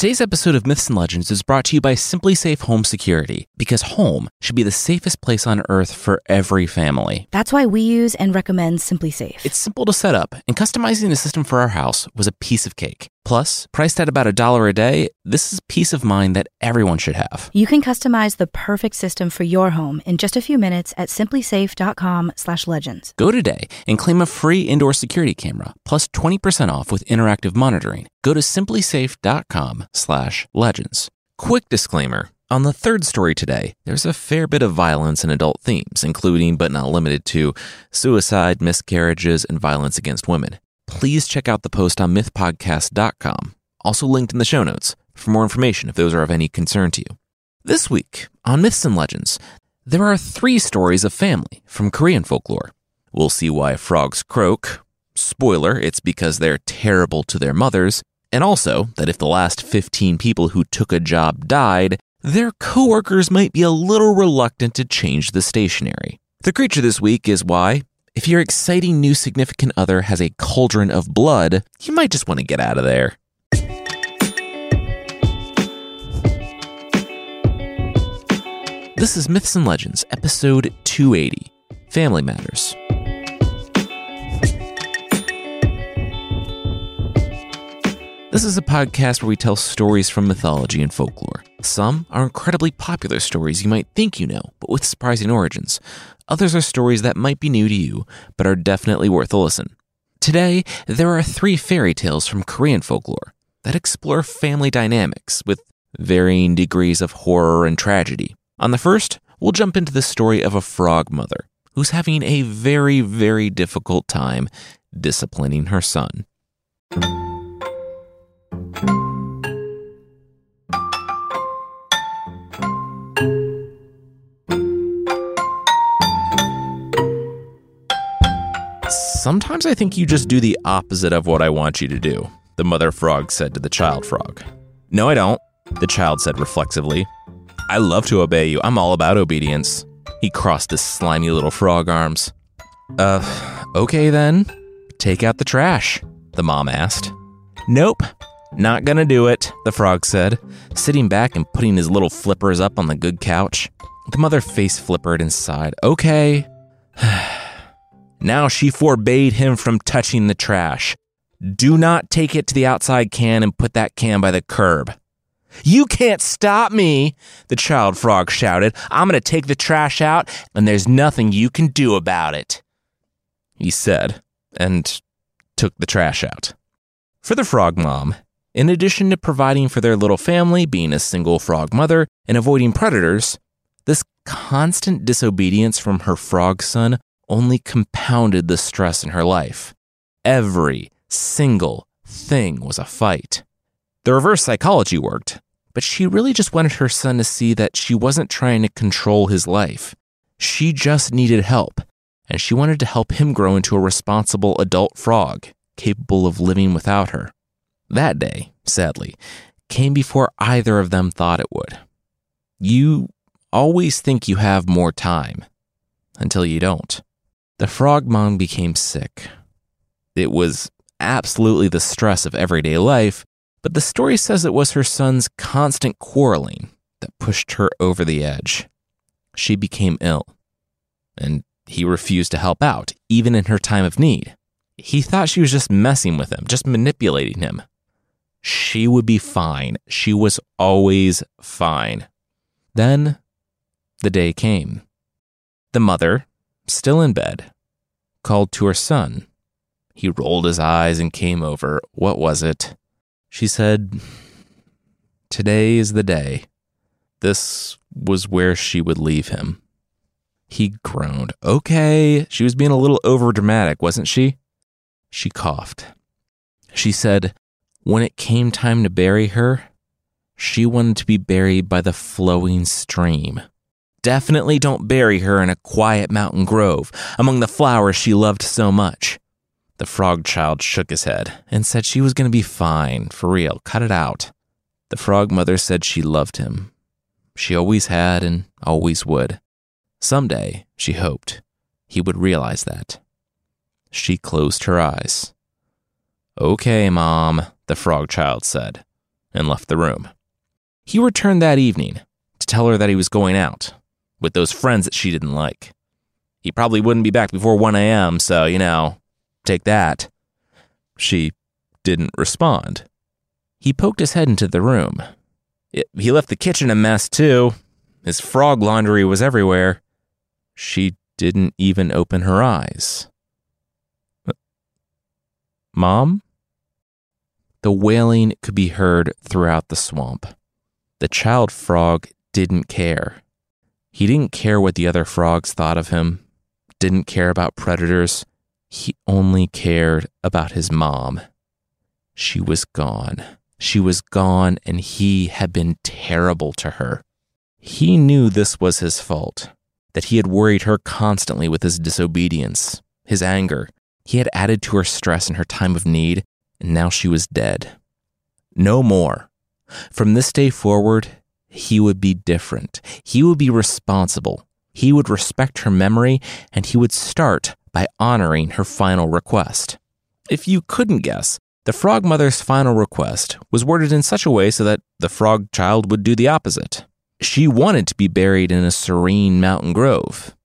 Today's episode of Myths and Legends is brought to you by SimpliSafe Home Security because home should be the safest place on earth for every family. That's why we use and recommend SimpliSafe. It's simple to set up, and customizing the system for our house was a piece of cake. Plus, priced at about a dollar a day, this is peace of mind that everyone should have. You can customize the perfect system for your home in just a few minutes at simplisafe.com/legends. Go today and claim a free indoor security camera plus 20% off with interactive monitoring. Go to simplisafe.com/legends. Quick disclaimer. On the third story today, there's a fair bit of violence and adult themes, including but not limited to suicide, miscarriages, and violence against women please check out the post on mythpodcast.com, also linked in the show notes, for more information if those are of any concern to you. This week on Myths and Legends, there are three stories of family from Korean folklore. We'll see why frogs croak. Spoiler, it's because they're terrible to their mothers, and also that if the last 15 people who took a job died, their coworkers might be a little reluctant to change the stationery. The creature this week is why, if your exciting new significant other has a cauldron of blood, you might just want to get out of there. This is Myths and Legends, episode 280 Family Matters. This is a podcast where we tell stories from mythology and folklore. Some are incredibly popular stories you might think you know, with surprising origins. Others are stories that might be new to you, but are definitely worth a listen. Today, there are three fairy tales from Korean folklore that explore family dynamics with varying degrees of horror and tragedy. On the first, we'll jump into the story of a frog mother who's having a very, very difficult time disciplining her son. Sometimes I think you just do the opposite of what I want you to do, the mother frog said to the child frog. No, I don't, the child said reflexively. I love to obey you. I'm all about obedience. He crossed his slimy little frog arms. Uh, okay then. Take out the trash, the mom asked. Nope, not gonna do it, the frog said, sitting back and putting his little flippers up on the good couch. The mother face flippered and sighed. Okay. now she forbade him from touching the trash. Do not take it to the outside can and put that can by the curb. You can't stop me, the child frog shouted. I'm going to take the trash out, and there's nothing you can do about it. He said, and took the trash out. For the frog mom, in addition to providing for their little family, being a single frog mother, and avoiding predators, this constant disobedience from her frog son only compounded the stress in her life. Every single thing was a fight. The reverse psychology worked, but she really just wanted her son to see that she wasn't trying to control his life. She just needed help, and she wanted to help him grow into a responsible adult frog, capable of living without her. That day, sadly, came before either of them thought it would. You always think you have more time until you don't. The frog mom became sick. It was absolutely the stress of everyday life, but the story says it was her son's constant quarreling that pushed her over the edge. She became ill, and he refused to help out, even in her time of need. He thought she was just messing with him, just manipulating him. She would be fine. She was always fine. Then the day came. The mother, still in bed, called to her son. He rolled his eyes and came over. What was it? She said, Today is the day. This was where she would leave him. He groaned. Okay. She was being a little overdramatic, wasn't she? She coughed. She said, when it came time to bury her, she wanted to be buried by the flowing stream. Definitely don't bury her in a quiet mountain grove among the flowers she loved so much. The frog child shook his head and said she was going to be fine, for real, cut it out. The frog mother said she loved him. She always had and always would. Someday, she hoped, he would realize that. She closed her eyes. Okay, Mom, the frog child said. and left the room. He returned that evening to tell her that he was going out with those friends that she didn't like. He probably wouldn't be back before 1 a.m., so, you know, take that. She didn't respond. He poked his head into the room. It, he left the kitchen a mess, too. His frog laundry was everywhere. She didn't even open her eyes. Uh, Mom? The wailing could be heard throughout the swamp. The child frog didn't care. He didn't care what the other frogs thought of him, didn't care about predators. He only cared about his mom. She was gone. She was gone, and he had been terrible to her. He knew this was his fault, that he had worried her constantly with his disobedience, his anger. He had added to her stress in her time of need, and now she was dead. No more. From this day forward, he would be different. He would be responsible. He would respect her memory, and he would start by honoring her final request. If you couldn't guess, the frog mother's final request was worded in such a way so that the frog child would do the opposite. She wanted to be buried in a serene mountain grove.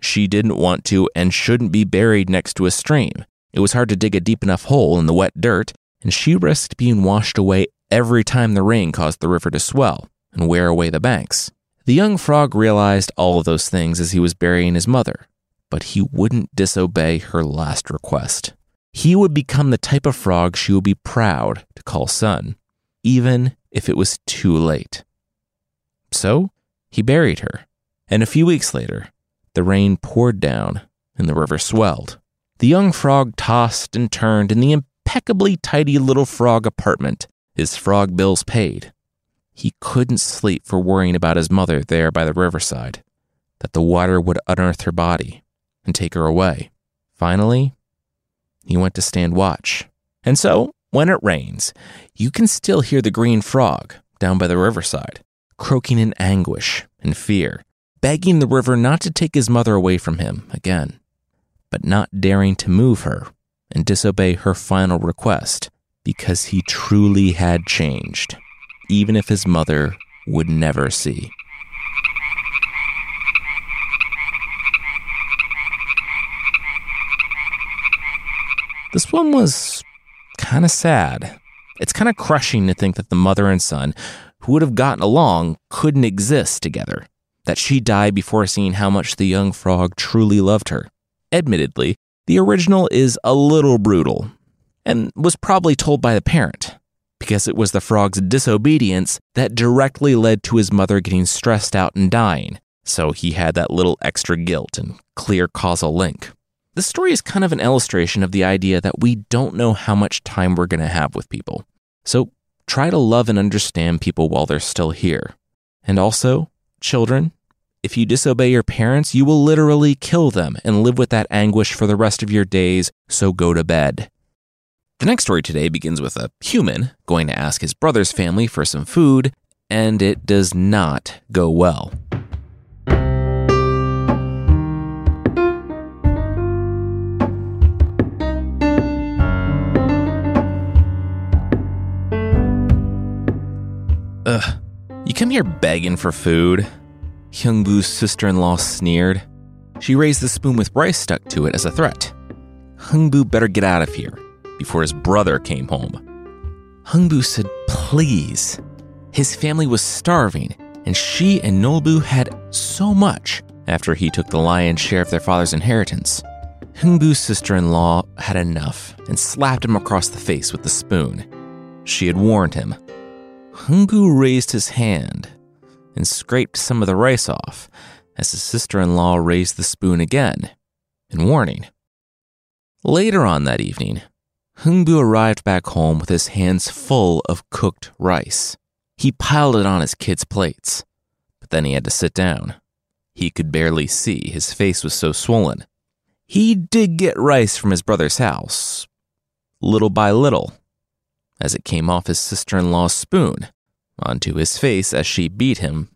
She didn't want to and shouldn't be buried next to a stream. It was hard to dig a deep enough hole in the wet dirt, and she risked being washed away every time the rain caused the river to swell and wear away the banks. The young frog realized all of those things as he was burying his mother, but he wouldn't disobey her last request. He would become the type of frog she would be proud to call son, even if it was too late. So he buried her, and a few weeks later, the rain poured down and the river swelled. The young frog tossed and turned in the impeccably tidy little frog apartment, his frog bills paid. He couldn't sleep for worrying about his mother there by the riverside, that the water would unearth her body and take her away. Finally, he went to stand watch. And so, when it rains, you can still hear the green frog down by the riverside, croaking in anguish and fear, begging the river not to take his mother away from him again, but not daring to move her and disobey her final request because he truly had changed even if his mother would never see. This one was kind of sad. It's kind of crushing to think that the mother and son, who would have gotten along, couldn't exist together. That she died before seeing how much the young frog truly loved her. Admittedly, the original is a little brutal and was probably told by the parent because it was the frog's disobedience that directly led to his mother getting stressed out and dying. So he had that little extra guilt and clear causal link. The story is kind of an illustration of the idea that we don't know how much time we're going to have with people. So try to love and understand people while they're still here. And also, children, if you disobey your parents, you will literally kill them and live with that anguish for the rest of your days, so go to bed. The next story today begins with a human going to ask his brother's family for some food, and it does not go well. Ugh, you come here begging for food? Hungbu's sister in law sneered. She raised the spoon with rice stuck to it as a threat. Hyungbu better get out of here before his brother came home. Hungbu said, please. His family was starving, and she and Nolbu had so much after he took the lion's share of their father's inheritance. Hungbu's sister in law had enough and slapped him across the face with the spoon. She had warned him. Hungbu raised his hand and scraped some of the rice off as his sister in law raised the spoon again in warning. Later on that evening, Hungbu arrived back home with his hands full of cooked rice. He piled it on his kids' plates, but then he had to sit down. He could barely see, his face was so swollen. He did get rice from his brother's house, little by little, as it came off his sister in law's spoon onto his face as she beat him.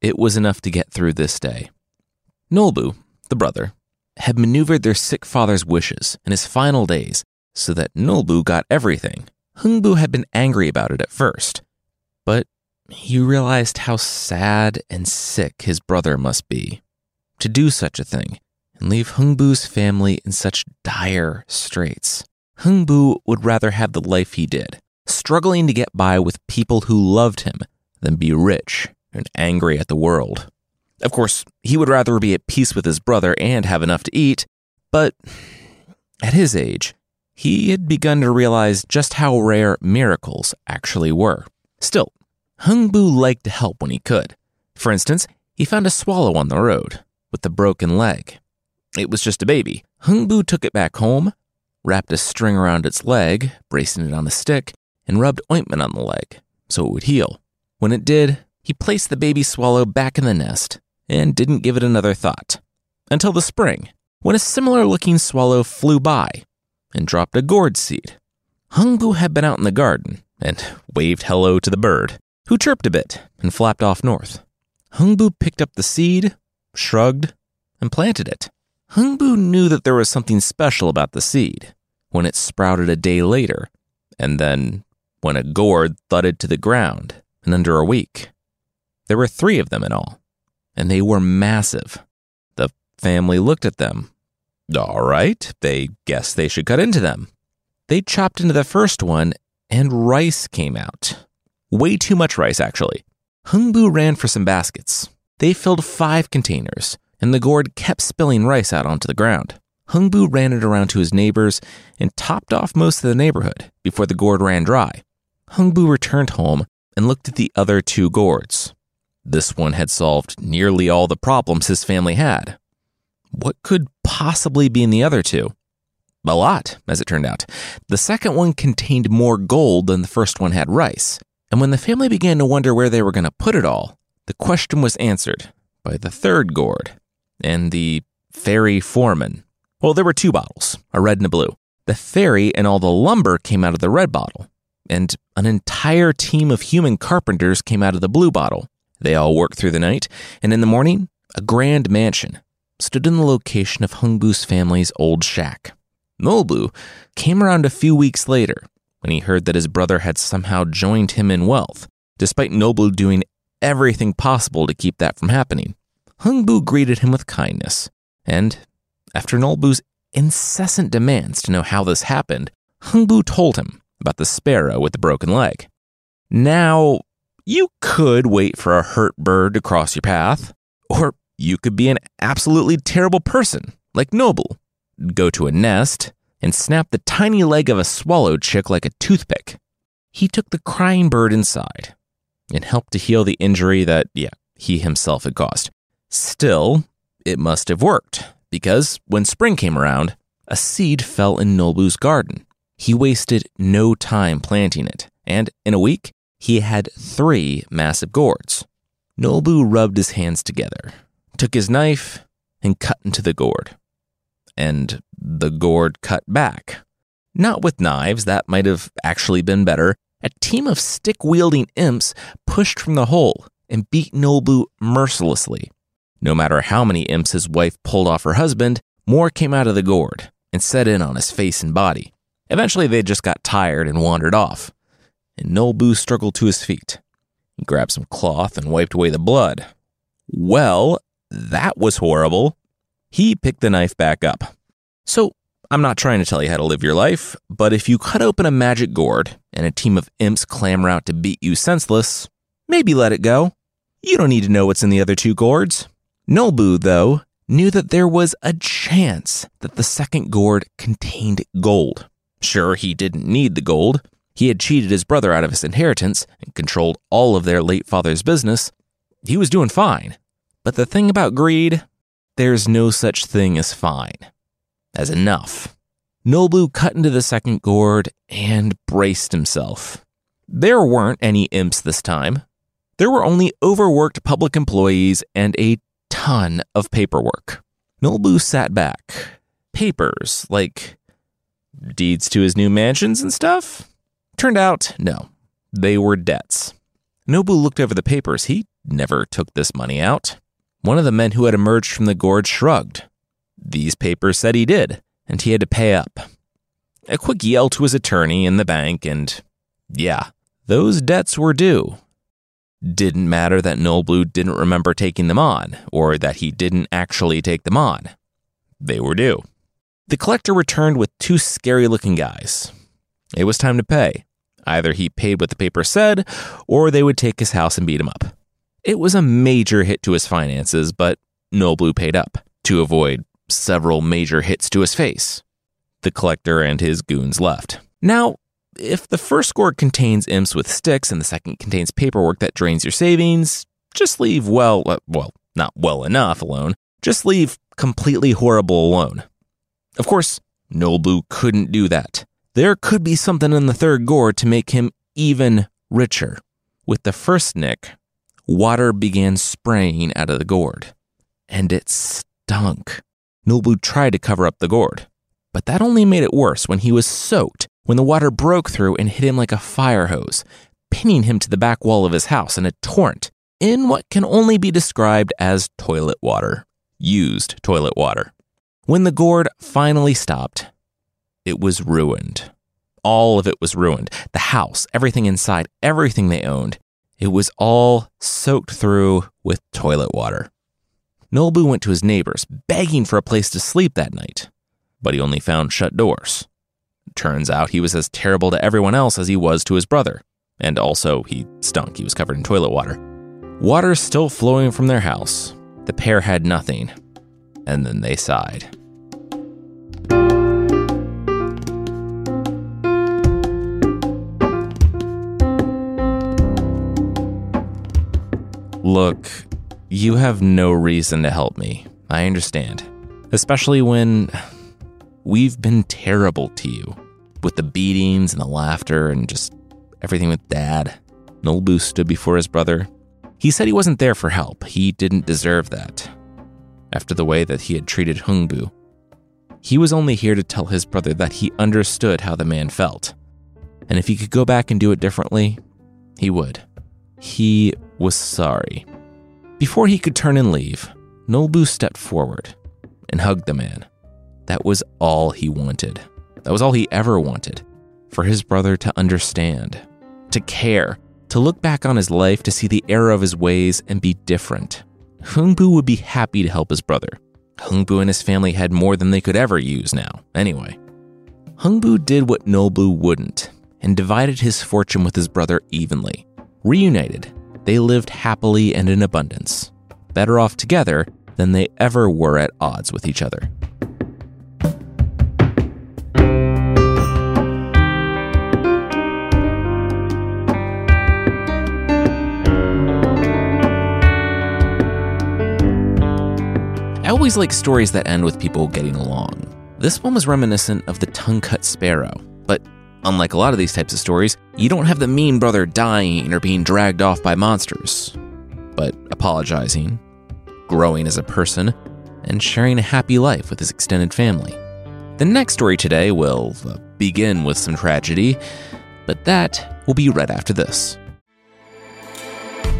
It was enough to get through this day. Nolbu, the brother, had maneuvered their sick father's wishes in his final days so that Nolbu got everything. Hungbu had been angry about it at first, But he realized how sad and sick his brother must be to do such a thing and leave Hungbu's family in such dire straits. Hungbu would rather have the life he did, struggling to get by with people who loved him, than be rich and angry at the world. Of course, he would rather be at peace with his brother and have enough to eat, but at his age, he had begun to realize just how rare miracles actually were. Still, Hungbu liked to help when he could. For instance, he found a swallow on the road with a broken leg. It was just a baby. Hungbu took it back home, wrapped a string around its leg, bracing it on a stick, and rubbed ointment on the leg so it would heal. When it did, he placed the baby swallow back in the nest and didn't give it another thought. Until the spring, when a similar looking swallow flew by and dropped a gourd seed. Hungbu had been out in the garden and waved hello to the bird, who chirped a bit and flapped off north. Hungbu picked up the seed, shrugged, and planted it. Hungbu knew that there was something special about the seed when it sprouted a day later, and then when a gourd thudded to the ground in under a week. There were three of them in all, and they were massive. The family looked at them. All right, they guessed they should cut into them. They chopped into the first one, and rice came out. Way too much rice, actually. Hungbu ran for some baskets. They filled five containers, and the gourd kept spilling rice out onto the ground. Hungbu ran it around to his neighbors and topped off most of the neighborhood before the gourd ran dry. Hungbu returned home and looked at the other two gourds. This one had solved nearly all the problems his family had. What could possibly be in the other two? A lot, as it turned out. The second one contained more gold than the first one had rice. And when the family began to wonder where they were going to put it all, the question was answered by the third gourd and the fairy foreman. Well, there were two bottles, a red and a blue. The fairy and all the lumber came out of the red bottle, and an entire team of human carpenters came out of the blue bottle. They all worked through the night, and in the morning, a grand mansion stood in the location of Hungbu's family's old shack. Nolbu came around a few weeks later when he heard that his brother had somehow joined him in wealth, despite Nolbu doing everything possible to keep that from happening. Hungbu greeted him with kindness, and after Nolbu's incessant demands to know how this happened, Hungbu told him about the sparrow with the broken leg. Now, you could wait for a hurt bird to cross your path, or you could be an absolutely terrible person, like Nolbu. Go to a nest and snap the tiny leg of a swallow chick like a toothpick. He took the crying bird inside and helped to heal the injury that, yeah, he himself had caused. Still, it must have worked, because when spring came around, a seed fell in Nolbu's garden. He wasted no time planting it, and in a week, he had three massive gourds. Nolbu rubbed his hands together, took his knife, and cut into the gourd. And the gourd cut back. Not with knives, that might have actually been better. A team of stick wielding imps pushed from the hole and beat Nolbu mercilessly. No matter how many imps his wife pulled off her husband, more came out of the gourd and set in on his face and body. Eventually, they just got tired and wandered off, and Nolbu struggled to his feet. He grabbed some cloth and wiped away the blood. Well, that was horrible. He picked the knife back up. So, I'm not trying to tell you how to live your life, but if you cut open a magic gourd and a team of imps clamor out to beat you senseless, maybe let it go. You don't need to know what's in the other two gourds. Nolbu, though, knew that there was a chance that the second gourd contained gold. Sure, he didn't need the gold. He had cheated his brother out of his inheritance and controlled all of their late father's business. He was doing fine. But the thing about greed, there's no such thing as fine, as enough. Nolbu cut into the second gourd and braced himself. There weren't any imps this time. There were only overworked public employees and a ton of paperwork. Nolbu sat back. Papers, like deeds to his new mansions and stuff? Turned out, no. They were debts. Nolbu looked over the papers. He never took this money out. One of the men who had emerged from the gorge shrugged. These papers said he did, and he had to pay up. A quick yell to his attorney in the bank, and yeah, those debts were due. Didn't matter that Nolbu didn't remember taking them on, or that he didn't actually take them on. They were due. The collector returned with two scary looking guys. It was time to pay. Either he paid what the paper said, or they would take his house and beat him up. It was a major hit to his finances, but Nolbu paid up to avoid several major hits to his face. The collector and his goons left. Now, if the first gourd contains imps with sticks and the second contains paperwork that drains your savings, just leave well, uh, well, not well enough alone. Just leave completely horrible alone. Of course, Nolbu couldn't do that. There could be something in the third gourd to make him even richer. With the first nick, water began spraying out of the gourd, and it stunk. Nolbu tried to cover up the gourd, but that only made it worse when he was soaked when the water broke through and hit him like a fire hose, pinning him to the back wall of his house in a torrent in what can only be described as toilet water. Used toilet water. When the gourd finally stopped, it was ruined. All of it was ruined. The house, everything inside, everything they owned. It was all soaked through with toilet water. Nolbu went to his neighbors, begging for a place to sleep that night, but he only found shut doors. Turns out he was as terrible to everyone else as he was to his brother. And also, he stunk. He was covered in toilet water. Water still flowing from their house. The pair had nothing. And then they sighed. Look, you have no reason to help me. I understand. Especially when we've been terrible to you with the beatings and the laughter and just everything with dad. Nolbu stood before his brother. He said he wasn't there for help. He didn't deserve that. After the way that he had treated Hungbu, he was only here to tell his brother that he understood how the man felt. And if he could go back and do it differently, he would. He was sorry. Before he could turn and leave, Nolbu stepped forward and hugged the man. That was all he wanted. That was all he ever wanted for his brother to understand, to care, to look back on his life to see the error of his ways and be different. Hungbu would be happy to help his brother. Hungbu and his family had more than they could ever use now, anyway. Hungbu did what Nolbu wouldn't and divided his fortune with his brother evenly. Reunited, they lived happily and in abundance, better off together than they ever were at odds with each other. I always like stories that end with people getting along. This one was reminiscent of the tongue cut sparrow, but unlike a lot of these types of stories, you don't have the mean brother dying or being dragged off by monsters, but apologizing, growing as a person, and sharing a happy life with his extended family. The next story today will uh, begin with some tragedy, but that will be right after this.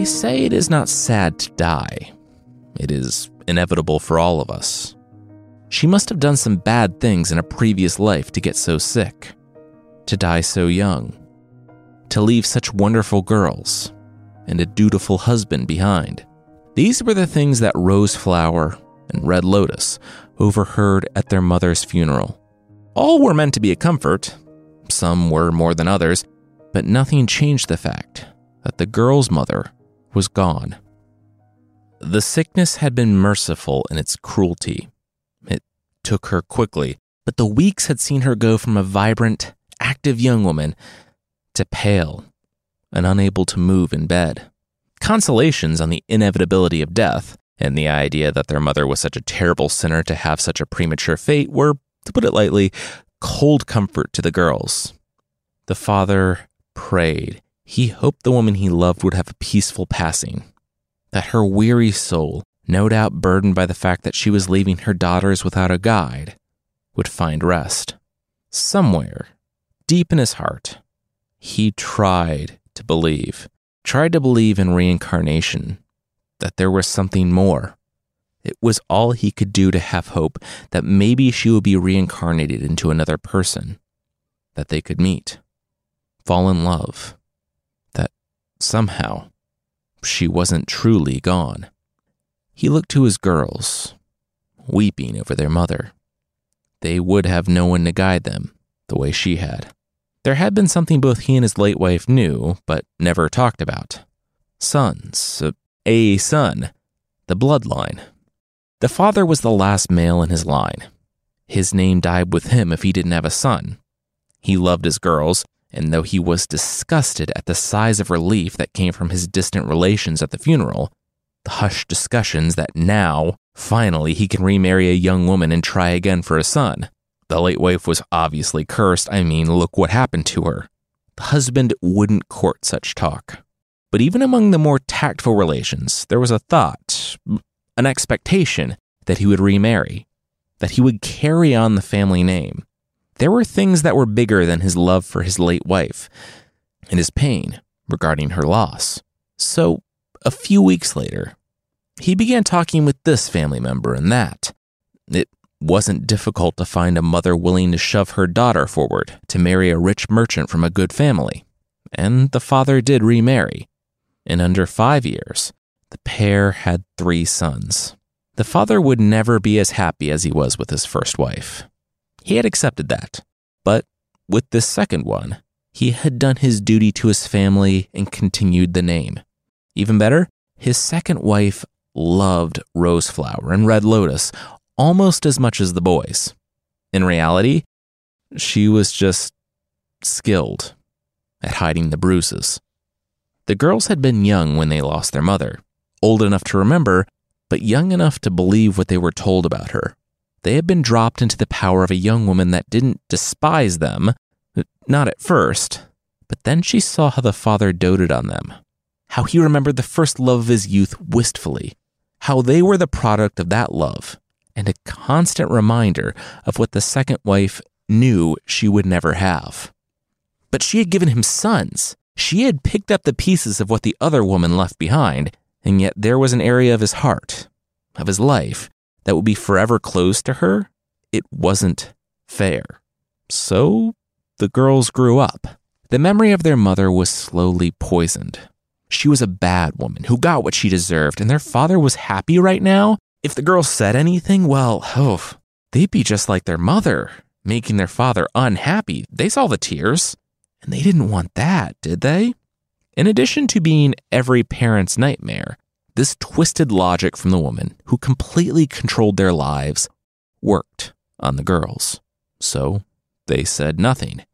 They say it is not sad to die. It is inevitable for all of us. She must have done some bad things in a previous life to get so sick, to die so young, to leave such wonderful girls, and a dutiful husband behind. These were the things that Roseflower and Red Lotus overheard at their mother's funeral. All were meant to be a comfort, some were more than others, but nothing changed the fact that the girl's mother was gone. The sickness had been merciful in its cruelty. It took her quickly, but the weeks had seen her go from a vibrant, active young woman to pale and unable to move in bed. Consolations on the inevitability of death and the idea that their mother was such a terrible sinner to have such a premature fate were, to put it lightly, cold comfort to the girls. The father prayed. He hoped the woman he loved would have a peaceful passing, that her weary soul, no doubt burdened by the fact that she was leaving her daughters without a guide, would find rest. Somewhere, deep in his heart, he tried to believe, tried to believe in reincarnation, that there was something more. It was all he could do to have hope that maybe she would be reincarnated into another person, that they could meet, fall in love, somehow she wasn't truly gone. He looked to his girls, weeping over their mother. They would have no one to guide them the way she had. There had been something both he and his late wife knew, but never talked about sons, a son, the bloodline. The father was the last male in his line. His name died with him if he didn't have a son. He loved his girls, and though he was disgusted at the size of relief that came from his distant relations at the funeral, the hushed discussions that now, finally, he can remarry a young woman and try again for a son. The late wife was obviously cursed. I mean, look what happened to her. The husband wouldn't court such talk. But even among the more tactful relations, there was a thought, an expectation, that he would remarry, that he would carry on the family name. There were things that were bigger than his love for his late wife and his pain regarding her loss. So, a few weeks later, he began talking with this family member and that. It wasn't difficult to find a mother willing to shove her daughter forward to marry a rich merchant from a good family. And the father did remarry. In under five years, the pair had three sons. The father would never be as happy as he was with his first wife. He had accepted that. But with this second one, he had done his duty to his family and continued the name. Even better, his second wife loved Roseflower and Red Lotus almost as much as the boys. In reality, she was just skilled at hiding the bruises. The girls had been young when they lost their mother, old enough to remember, but young enough to believe what they were told about her. They had been dropped into the power of a young woman that didn't despise them, not at first, but then she saw how the father doted on them, how he remembered the first love of his youth wistfully, how they were the product of that love, and a constant reminder of what the second wife knew she would never have. But she had given him sons, she had picked up the pieces of what the other woman left behind, and yet there was an area of his heart, of his life, that would be forever closed to her. It wasn't fair. So the girls grew up. The memory of their mother was slowly poisoned. She was a bad woman who got what she deserved, and their father was happy right now. If the girls said anything, well, oh, they'd be just like their mother, making their father unhappy. They saw the tears. And they didn't want that, did they? In addition to being every parent's nightmare, this twisted logic from the woman who completely controlled their lives worked on the girls. So they said nothing.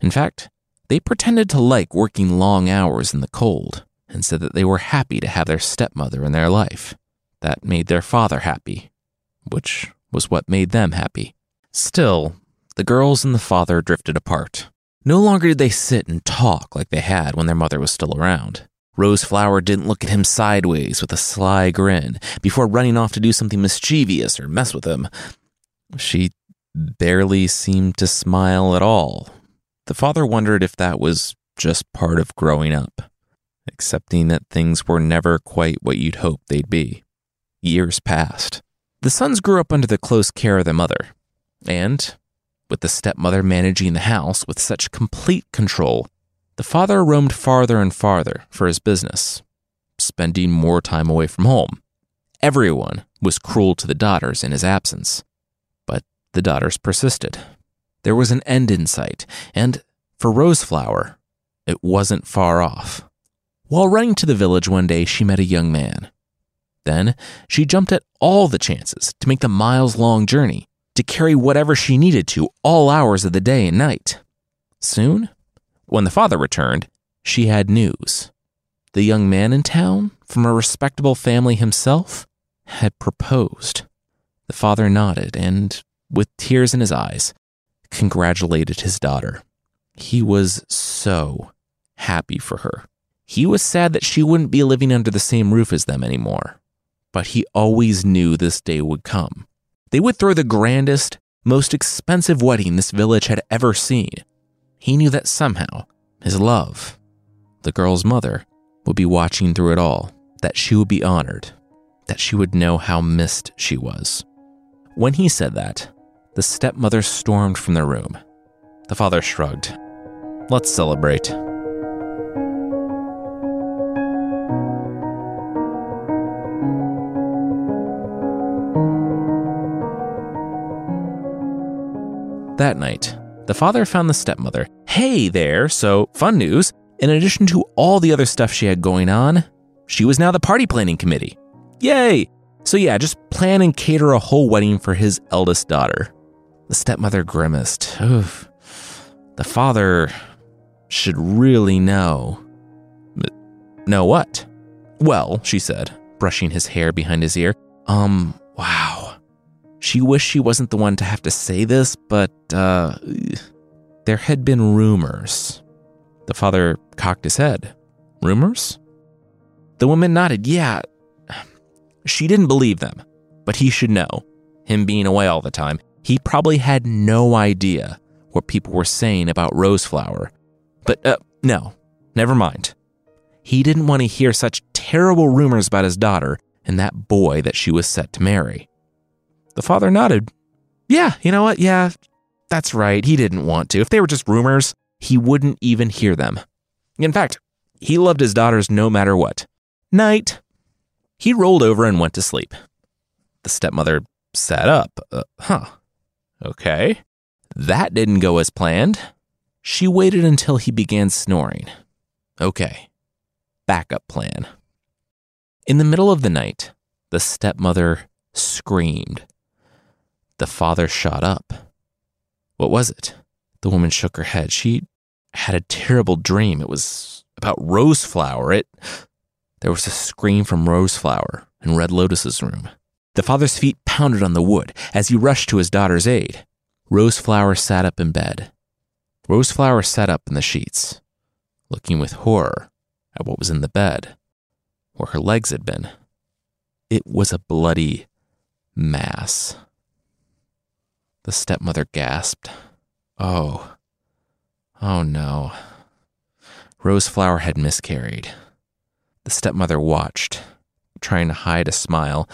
In fact, they pretended to like working long hours in the cold and said that they were happy to have their stepmother in their life. That made their father happy, which was what made them happy. Still, the girls and the father drifted apart. No longer did they sit and talk like they had when their mother was still around. Roseflower didn't look at him sideways with a sly grin before running off to do something mischievous or mess with him. She barely seemed to smile at all. The father wondered if that was just part of growing up, accepting that things were never quite what you'd hoped they'd be. Years passed. The sons grew up under the close care of their mother, and with the stepmother managing the house with such complete control, the father roamed farther and farther for his business, spending more time away from home. Everyone was cruel to the daughters in his absence, but the daughters persisted. There was an end in sight, and for Roseflower, it wasn't far off. While running to the village one day, she met a young man. Then she jumped at all the chances to make the miles long journey to carry whatever she needed to all hours of the day and night. Soon, when the father returned, she had news. The young man in town, from a respectable family himself, had proposed. The father nodded and, with tears in his eyes, congratulated his daughter. He was so happy for her. He was sad that she wouldn't be living under the same roof as them anymore. But he always knew this day would come. They would throw the grandest, most expensive wedding this village had ever seen. He knew that somehow his love, the girl's mother, would be watching through it all, that she would be honored, that she would know how missed she was. When he said that, the stepmother stormed from the room. The father shrugged. Let's celebrate. That night, the father found the stepmother. Hey there, so fun news. In addition to all the other stuff she had going on, she was now the party planning committee. Yay! So, yeah, just plan and cater a whole wedding for his eldest daughter. The stepmother grimaced. Oof. The father should really know. Know what? Well, she said, brushing his hair behind his ear. Um, wow. She wished she wasn't the one to have to say this, but, uh, there had been rumors. The father cocked his head. Rumors? The woman nodded. Yeah. She didn't believe them, but he should know. Him being away all the time, he probably had no idea what people were saying about Roseflower. But, uh, no, never mind. He didn't want to hear such terrible rumors about his daughter and that boy that she was set to marry. The father nodded. Yeah, you know what? Yeah, that's right. He didn't want to. If they were just rumors, he wouldn't even hear them. In fact, he loved his daughters no matter what. Night. He rolled over and went to sleep. The stepmother sat up. Uh, huh. Okay. That didn't go as planned. She waited until he began snoring. Okay. Backup plan. In the middle of the night, the stepmother screamed. The father shot up. What was it? The woman shook her head. She had a terrible dream. It was about Roseflower. It. There was a scream from Roseflower in Red Lotus's room. The father's feet pounded on the wood as he rushed to his daughter's aid. Roseflower sat up in bed. Roseflower sat up in the sheets, looking with horror at what was in the bed, where her legs had been. It was a bloody mass. The stepmother gasped. Oh. Oh no. Roseflower had miscarried. The stepmother watched, trying to hide a smile,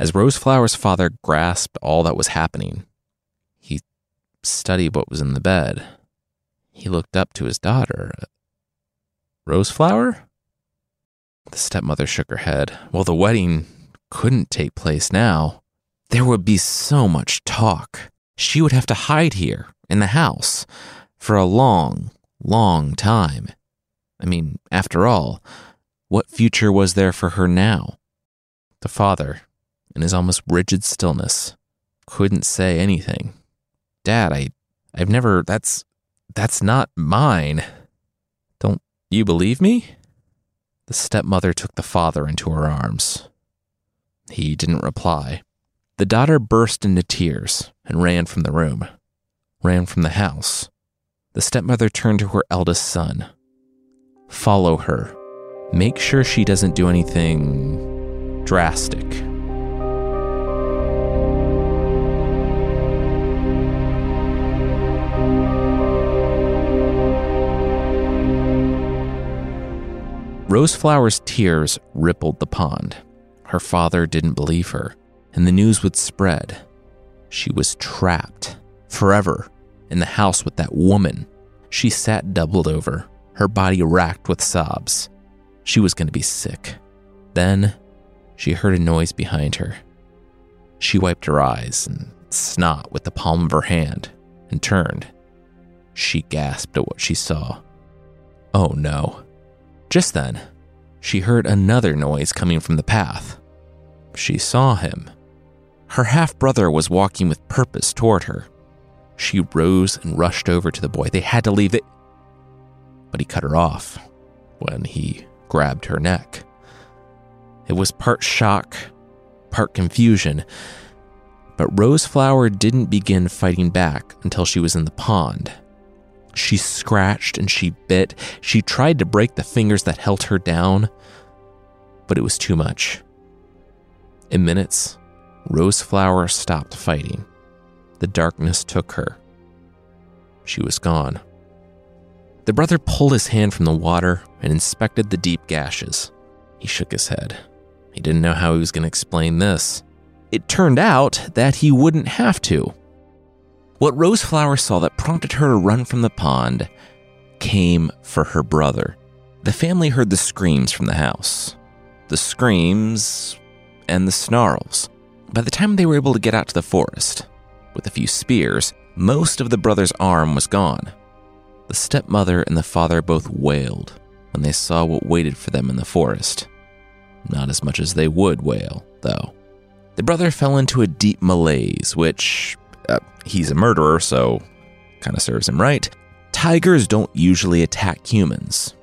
as Roseflower's father grasped all that was happening. He studied what was in the bed. He looked up to his daughter. Roseflower? The stepmother shook her head. Well, the wedding couldn't take place now. There would be so much talk. She would have to hide here in the house for a long, long time. I mean, after all, what future was there for her now? The father, in his almost rigid stillness, couldn't say anything. Dad, I I've never that's that's not mine. Don't you believe me? The stepmother took the father into her arms. He didn't reply. The daughter burst into tears and ran from the room, ran from the house. The stepmother turned to her eldest son. Follow her. Make sure she doesn't do anything drastic. Roseflower's tears rippled the pond. Her father didn't believe her and the news would spread. She was trapped forever in the house with that woman. She sat doubled over, her body racked with sobs. She was going to be sick. Then she heard a noise behind her. She wiped her eyes and snot with the palm of her hand and turned. She gasped at what she saw. Oh no. Just then, she heard another noise coming from the path. She saw him her half brother was walking with purpose toward her. She rose and rushed over to the boy. They had to leave it. But he cut her off when he grabbed her neck. It was part shock, part confusion. But Roseflower didn't begin fighting back until she was in the pond. She scratched and she bit. She tried to break the fingers that held her down, but it was too much. In minutes, Roseflower stopped fighting. The darkness took her. She was gone. The brother pulled his hand from the water and inspected the deep gashes. He shook his head. He didn't know how he was going to explain this. It turned out that he wouldn't have to. What Roseflower saw that prompted her to run from the pond came for her brother. The family heard the screams from the house. The screams and the snarls. By the time they were able to get out to the forest, with a few spears, most of the brother's arm was gone. The stepmother and the father both wailed when they saw what waited for them in the forest. Not as much as they would wail, though. The brother fell into a deep malaise, which, uh, he's a murderer, so kind of serves him right. Tigers don't usually attack humans,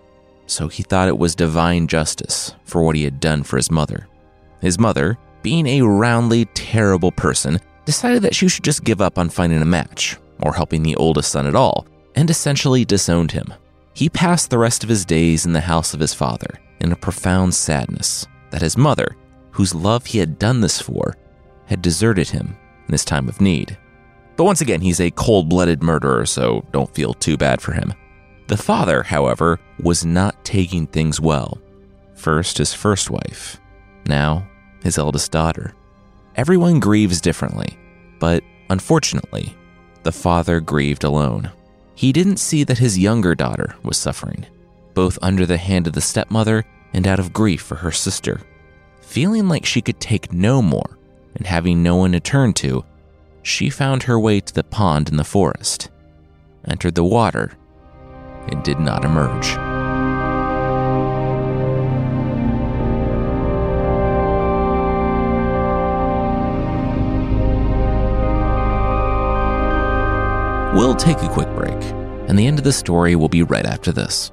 so he thought it was divine justice for what he had done for his mother. His mother, being a roundly terrible person, decided that she should just give up on finding a match or helping the oldest son at all, and essentially disowned him. He passed the rest of his days in the house of his father in a profound sadness that his mother, whose love he had done this for, had deserted him in his time of need. But once again, he's a cold blooded murderer, so don't feel too bad for him. The father, however, was not taking things well. First, his first wife, now, his eldest daughter. Everyone grieves differently, but unfortunately, the father grieved alone. He didn't see that his younger daughter was suffering, both under the hand of the stepmother and out of grief for her sister. Feeling like she could take no more and having no one to turn to, she found her way to the pond in the forest, entered the water, and did not emerge. We'll take a quick break, and the end of the story will be right after this.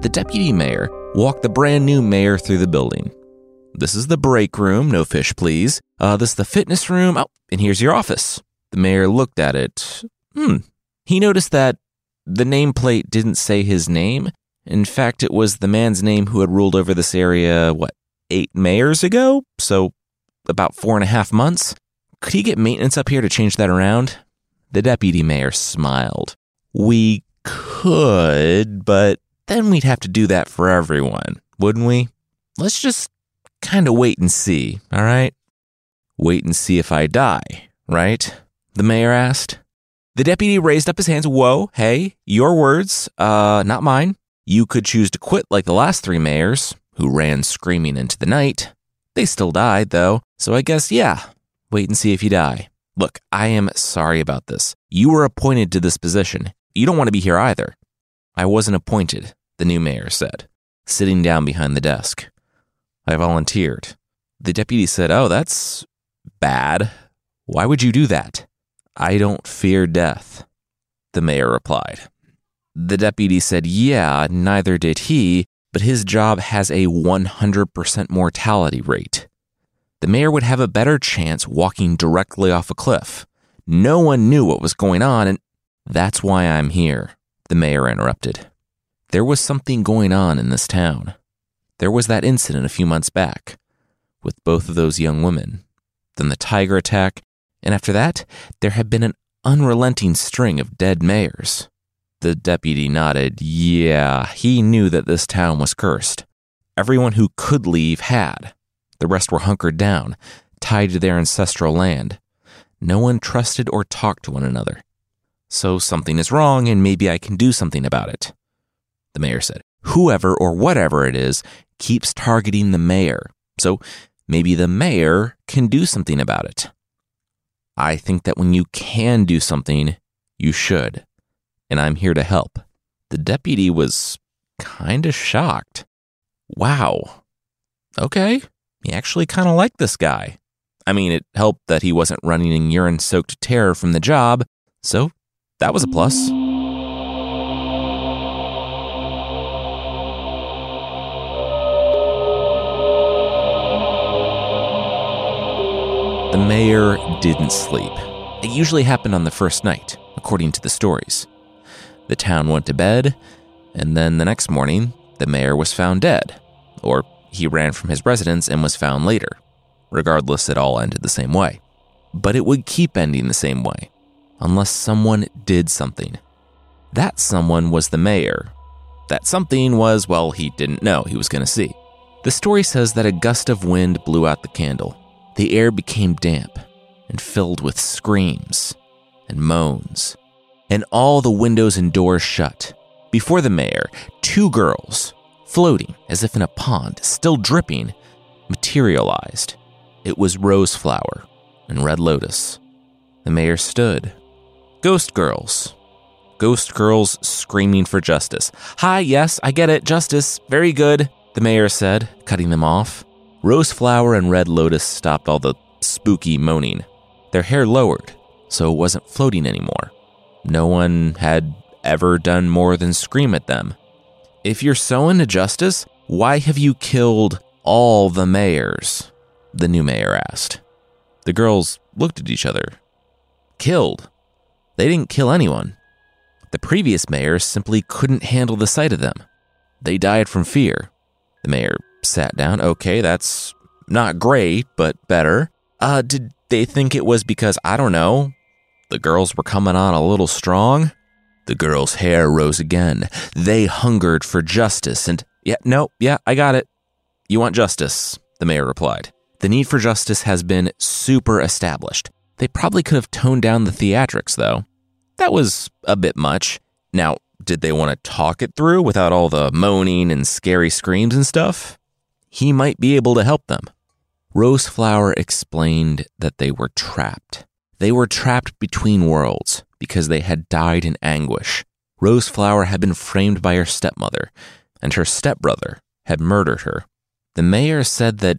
The deputy mayor walked the brand new mayor through the building. This is the break room, no fish, please. Uh, this is the fitness room. Oh, and here's your office. The mayor looked at it. Hmm. He noticed that the nameplate didn't say his name. In fact, it was the man's name who had ruled over this area, what, eight mayors ago? So about four and a half months? Could he get maintenance up here to change that around? The deputy mayor smiled. We could, but then we'd have to do that for everyone, wouldn't we? Let's just kind of wait and see, all right? Wait and see if I die, right? The mayor asked. The deputy raised up his hands. Whoa, hey, your words, uh, not mine. You could choose to quit like the last three mayors, who ran screaming into the night. They still died, though, so I guess, yeah, wait and see if you die. Look, I am sorry about this. You were appointed to this position. You don't want to be here either. I wasn't appointed the new mayor said, sitting down behind the desk. I volunteered. The deputy said, Oh, that's bad. Why would you do that? I don't fear death, the mayor replied. The deputy said, Yeah, neither did he, but his job has a 100% mortality rate. The mayor would have a better chance walking directly off a cliff. No one knew what was going on, and that's why I'm here, the mayor interrupted. There was something going on in this town. There was that incident a few months back with both of those young women, then the tiger attack, and after that, there had been an unrelenting string of dead mayors. The deputy nodded. Yeah, he knew that this town was cursed. Everyone who could leave had. The rest were hunkered down, tied to their ancestral land. No one trusted or talked to one another. So something is wrong, and maybe I can do something about it the mayor said. Whoever or whatever it is keeps targeting the mayor. So maybe the mayor can do something about it. I think that when you can do something, you should. And I'm here to help. The deputy was kind of shocked. Wow. Okay. He actually kind of liked this guy. I mean, it helped that he wasn't running in urine soaked terror from the job, so that was a plus. The mayor didn't sleep. It usually happened on the first night, according to the stories. The town went to bed, and then the next morning, the mayor was found dead, or he ran from his residence and was found later. Regardless, it all ended the same way. But it would keep ending the same way, unless someone did something. That someone was the mayor. That something was, well, he didn't know he was going to see. The story says that a gust of wind blew out the candle the air became damp and filled with screams and moans, and all the windows and doors shut. Before the mayor, two girls, floating as if in a pond, still dripping, materialized. It was Roseflower and Red Lotus. The mayor stood. Ghost girls. Ghost girls screaming for justice. Hi, yes, I get it, justice. Very good, the mayor said, cutting them off. Roseflower and Red Lotus stopped all the spooky moaning. Their hair lowered, so it wasn't floating anymore. No one had ever done more than scream at them. If you're so into justice, why have you killed all the mayors? The new mayor asked. The girls looked at each other. Killed? They didn't kill anyone. The previous mayors simply couldn't handle the sight of them. They died from fear. The mayor sat down. Okay, that's not great, but better. Uh, did they think it was because, I don't know, the girls were coming on a little strong? The girl's hair rose again. They hungered for justice and, yeah, no, yeah, I got it. You want justice, the mayor replied. The need for justice has been super established. They probably could have toned down the theatrics, though. That was a bit much. Now, did they want to talk it through without all the moaning and scary screams and stuff? he might be able to help them. Roseflower explained that they were trapped. They were trapped between worlds because they had died in anguish. Roseflower had been framed by her stepmother, and her stepbrother had murdered her. The mayor said that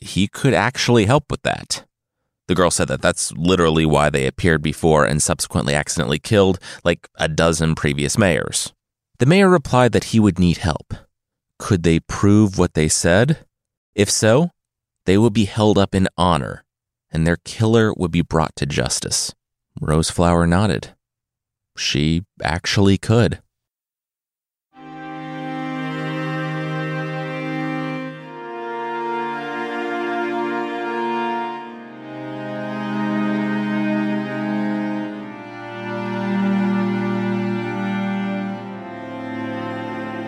he could actually help with that. The girl said that that's literally why they appeared before and subsequently accidentally killed like a dozen previous mayors. The mayor replied that he would need help, could they prove what they said? If so, they would be held up in honor, and their killer would be brought to justice. Roseflower nodded. She actually could.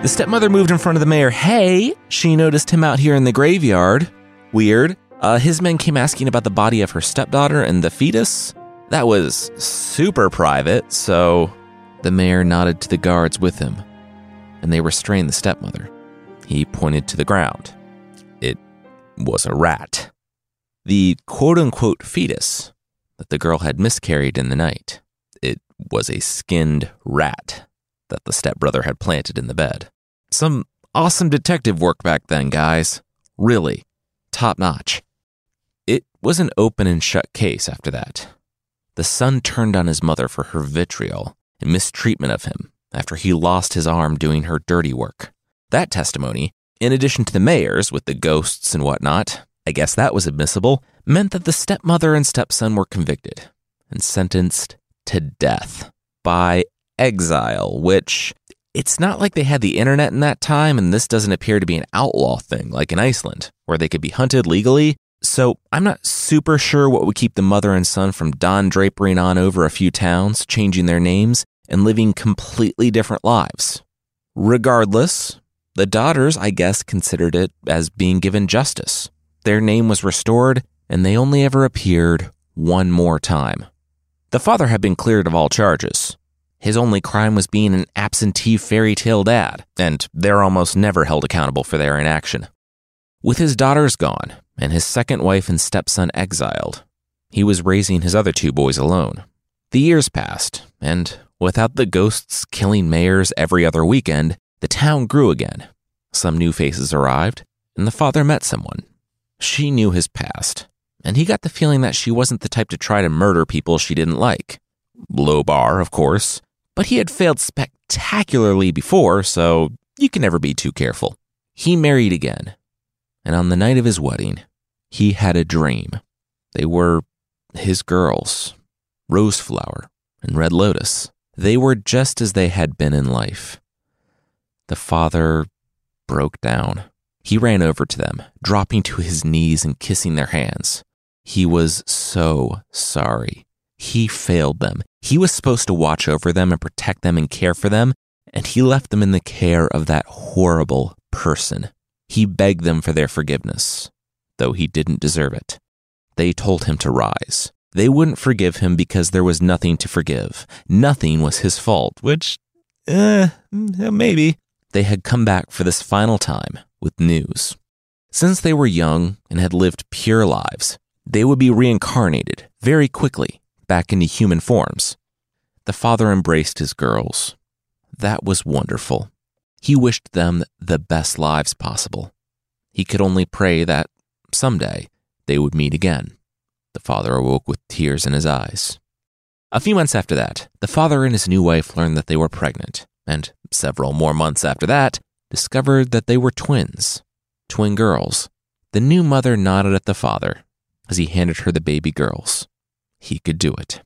The stepmother moved in front of the mayor. Hey, she noticed him out here in the graveyard. Weird. Uh, his men came asking about the body of her stepdaughter and the fetus. That was super private, so the mayor nodded to the guards with him, and they restrained the stepmother. He pointed to the ground. It was a rat. The quote unquote fetus that the girl had miscarried in the night. It was a skinned rat that the stepbrother had planted in the bed. Some awesome detective work back then, guys. Really, top notch. It was an open and shut case after that. The son turned on his mother for her vitriol and mistreatment of him after he lost his arm doing her dirty work. That testimony, in addition to the mayor's with the ghosts and whatnot, I guess that was admissible, meant that the stepmother and stepson were convicted and sentenced to death by exile, which it's not like they had the internet in that time, and this doesn't appear to be an outlaw thing like in Iceland, where they could be hunted legally. So I'm not super sure what would keep the mother and son from Don drapering on over a few towns, changing their names, and living completely different lives. Regardless, the daughters, I guess, considered it as being given justice. Their name was restored, and they only ever appeared one more time. The father had been cleared of all charges, his only crime was being an absentee fairy tale dad, and they're almost never held accountable for their inaction. With his daughters gone and his second wife and stepson exiled, he was raising his other two boys alone. The years passed, and without the ghosts killing mayors every other weekend, the town grew again. Some new faces arrived, and the father met someone. She knew his past, and he got the feeling that she wasn't the type to try to murder people she didn't like Low bar, of course, but he had failed spectacularly before, so you can never be too careful. He married again, and on the night of his wedding, he had a dream. They were his girls, Roseflower and Red Lotus. They were just as they had been in life. The father broke down. He ran over to them, dropping to his knees and kissing their hands. He was so sorry. He failed them. He was supposed to watch over them and protect them and care for them, and he left them in the care of that horrible person. He begged them for their forgiveness, though he didn't deserve it. They told him to rise. They wouldn't forgive him because there was nothing to forgive. Nothing was his fault, which, eh, maybe. They had come back for this final time with news. Since they were young and had lived pure lives, they would be reincarnated very quickly back into human forms. The father embraced his girls. That was wonderful. He wished them the best lives possible. He could only pray that someday they would meet again. The father awoke with tears in his eyes. A few months after that, the father and his new wife learned that they were pregnant, and several more months after that, discovered that they were twins, twin girls. The new mother nodded at the father as he handed her the baby girls. He could do it.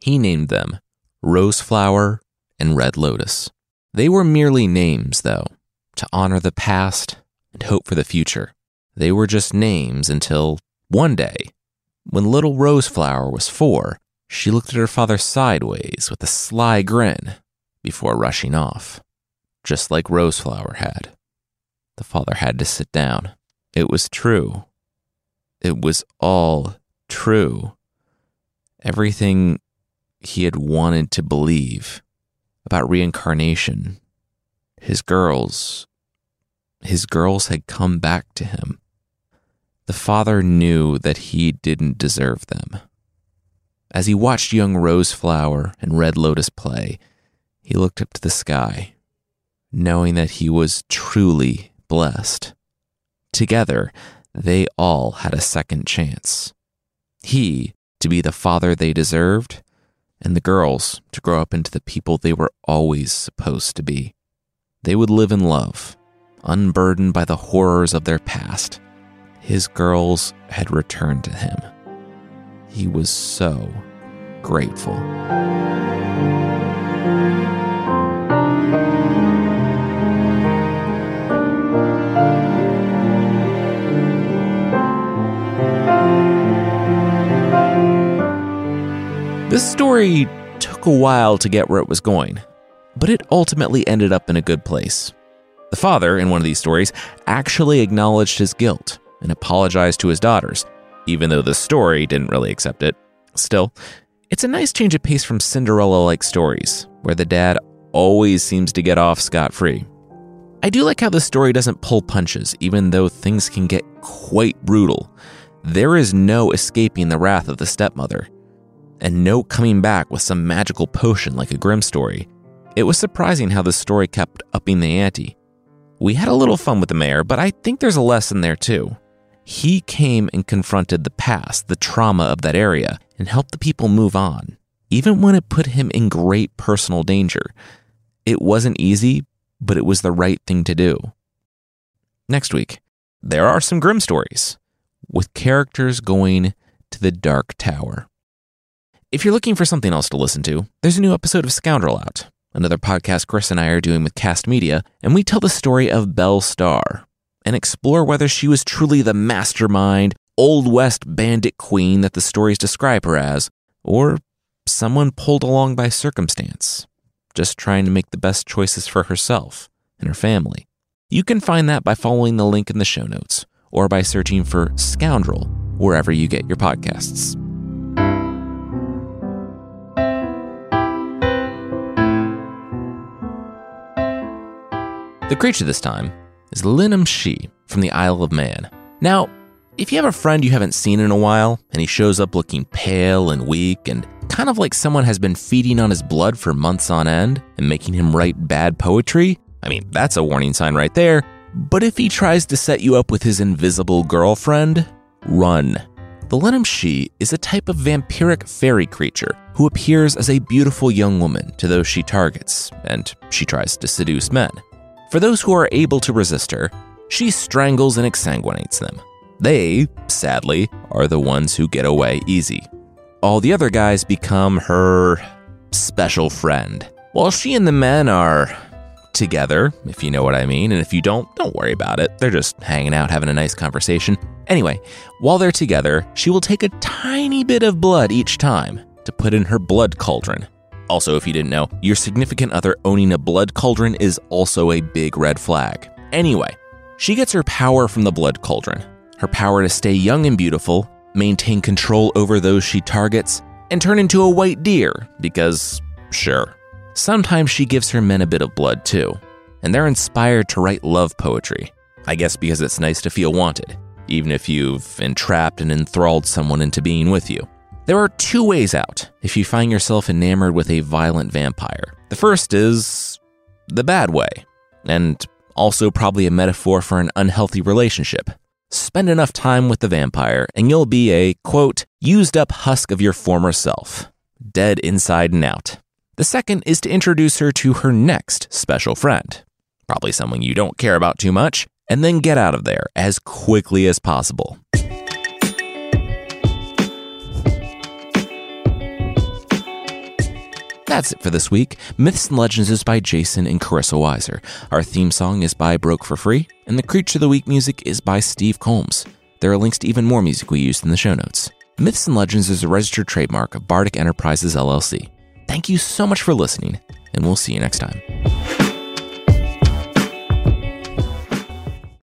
He named them Roseflower and Red Lotus. They were merely names, though, to honor the past and hope for the future. They were just names until one day, when little Roseflower was four, she looked at her father sideways with a sly grin before rushing off, just like Roseflower had. The father had to sit down. It was true. It was all true. Everything he had wanted to believe about reincarnation. His girls, his girls had come back to him. The father knew that he didn't deserve them. As he watched young Roseflower and Red Lotus play, he looked up to the sky, knowing that he was truly blessed. Together, they all had a second chance. He to be the father they deserved, and the girls to grow up into the people they were always supposed to be. They would live in love, unburdened by the horrors of their past. His girls had returned to him. He was so grateful. This story took a while to get where it was going, but it ultimately ended up in a good place. The father, in one of these stories, actually acknowledged his guilt and apologized to his daughters, even though the story didn't really accept it. Still, it's a nice change of pace from Cinderella like stories, where the dad always seems to get off scot free. I do like how the story doesn't pull punches, even though things can get quite brutal. There is no escaping the wrath of the stepmother, and no coming back with some magical potion like a Grimm story. It was surprising how the story kept upping the ante. We had a little fun with the mayor, but I think there's a lesson there too. He came and confronted the past, the trauma of that area, and helped the people move on, even when it put him in great personal danger. It wasn't easy, but it was the right thing to do. Next week, there are some grim stories, with characters going to the Dark Tower. If you're looking for something else to listen to, there's a new episode of Scoundrel out, another podcast Chris and I are doing with Cast Media, and we tell the story of Belle Starr and explore whether she was truly the mastermind, Old West bandit queen that the stories describe her as, or someone pulled along by circumstance, just trying to make the best choices for herself and her family. You can find that by following the link in the show notes or by searching for Scoundrel wherever you get your podcasts. The creature this time is Leanhaum-Shee from the Isle of Man. Now, if you have a friend you haven't seen in a while and he shows up looking pale and weak and kind of like someone has been feeding on his blood for months on end and making him write bad poetry, I mean, that's a warning sign right there. But if he tries to set you up with his invisible girlfriend, run. The Leanhaum-Shee is a type of vampiric fairy creature who appears as a beautiful young woman to those she targets, and she tries to seduce men. For those who are able to resist her, she strangles and exsanguinates them. They, sadly, are the ones who get away easy. All the other guys become her special friend. While she and the men are together, if you know what I mean, and if you don't, don't worry about it. They're just hanging out, having a nice conversation. Anyway, while they're together, she will take a tiny bit of blood each time to put in her blood cauldron. Also, if you didn't know, your significant other owning a blood cauldron is also a big red flag. Anyway, she gets her power from the blood cauldron her power to stay young and beautiful, maintain control over those she targets, and turn into a white deer because, sure. Sometimes she gives her men a bit of blood too, and they're inspired to write love poetry. I guess because it's nice to feel wanted, even if you've entrapped and enthralled someone into being with you. There are two ways out if you find yourself enamored with a violent vampire. The first is the bad way, and also probably a metaphor for an unhealthy relationship. Spend enough time with the vampire, and you'll be a, quote, used up husk of your former self, dead inside and out. The second is to introduce her to her next special friend, probably someone you don't care about too much, and then get out of there as quickly as possible. That's it for this week. Myths and Legends is by Jason and Carissa Weiser. Our theme song is by Broke for Free, and the Creature of the Week music is by Steve Combs. There are links to even more music we used in the show notes. Myths and Legends is a registered trademark of Bardic Enterprises LLC. Thank you so much for listening, and we'll see you next time.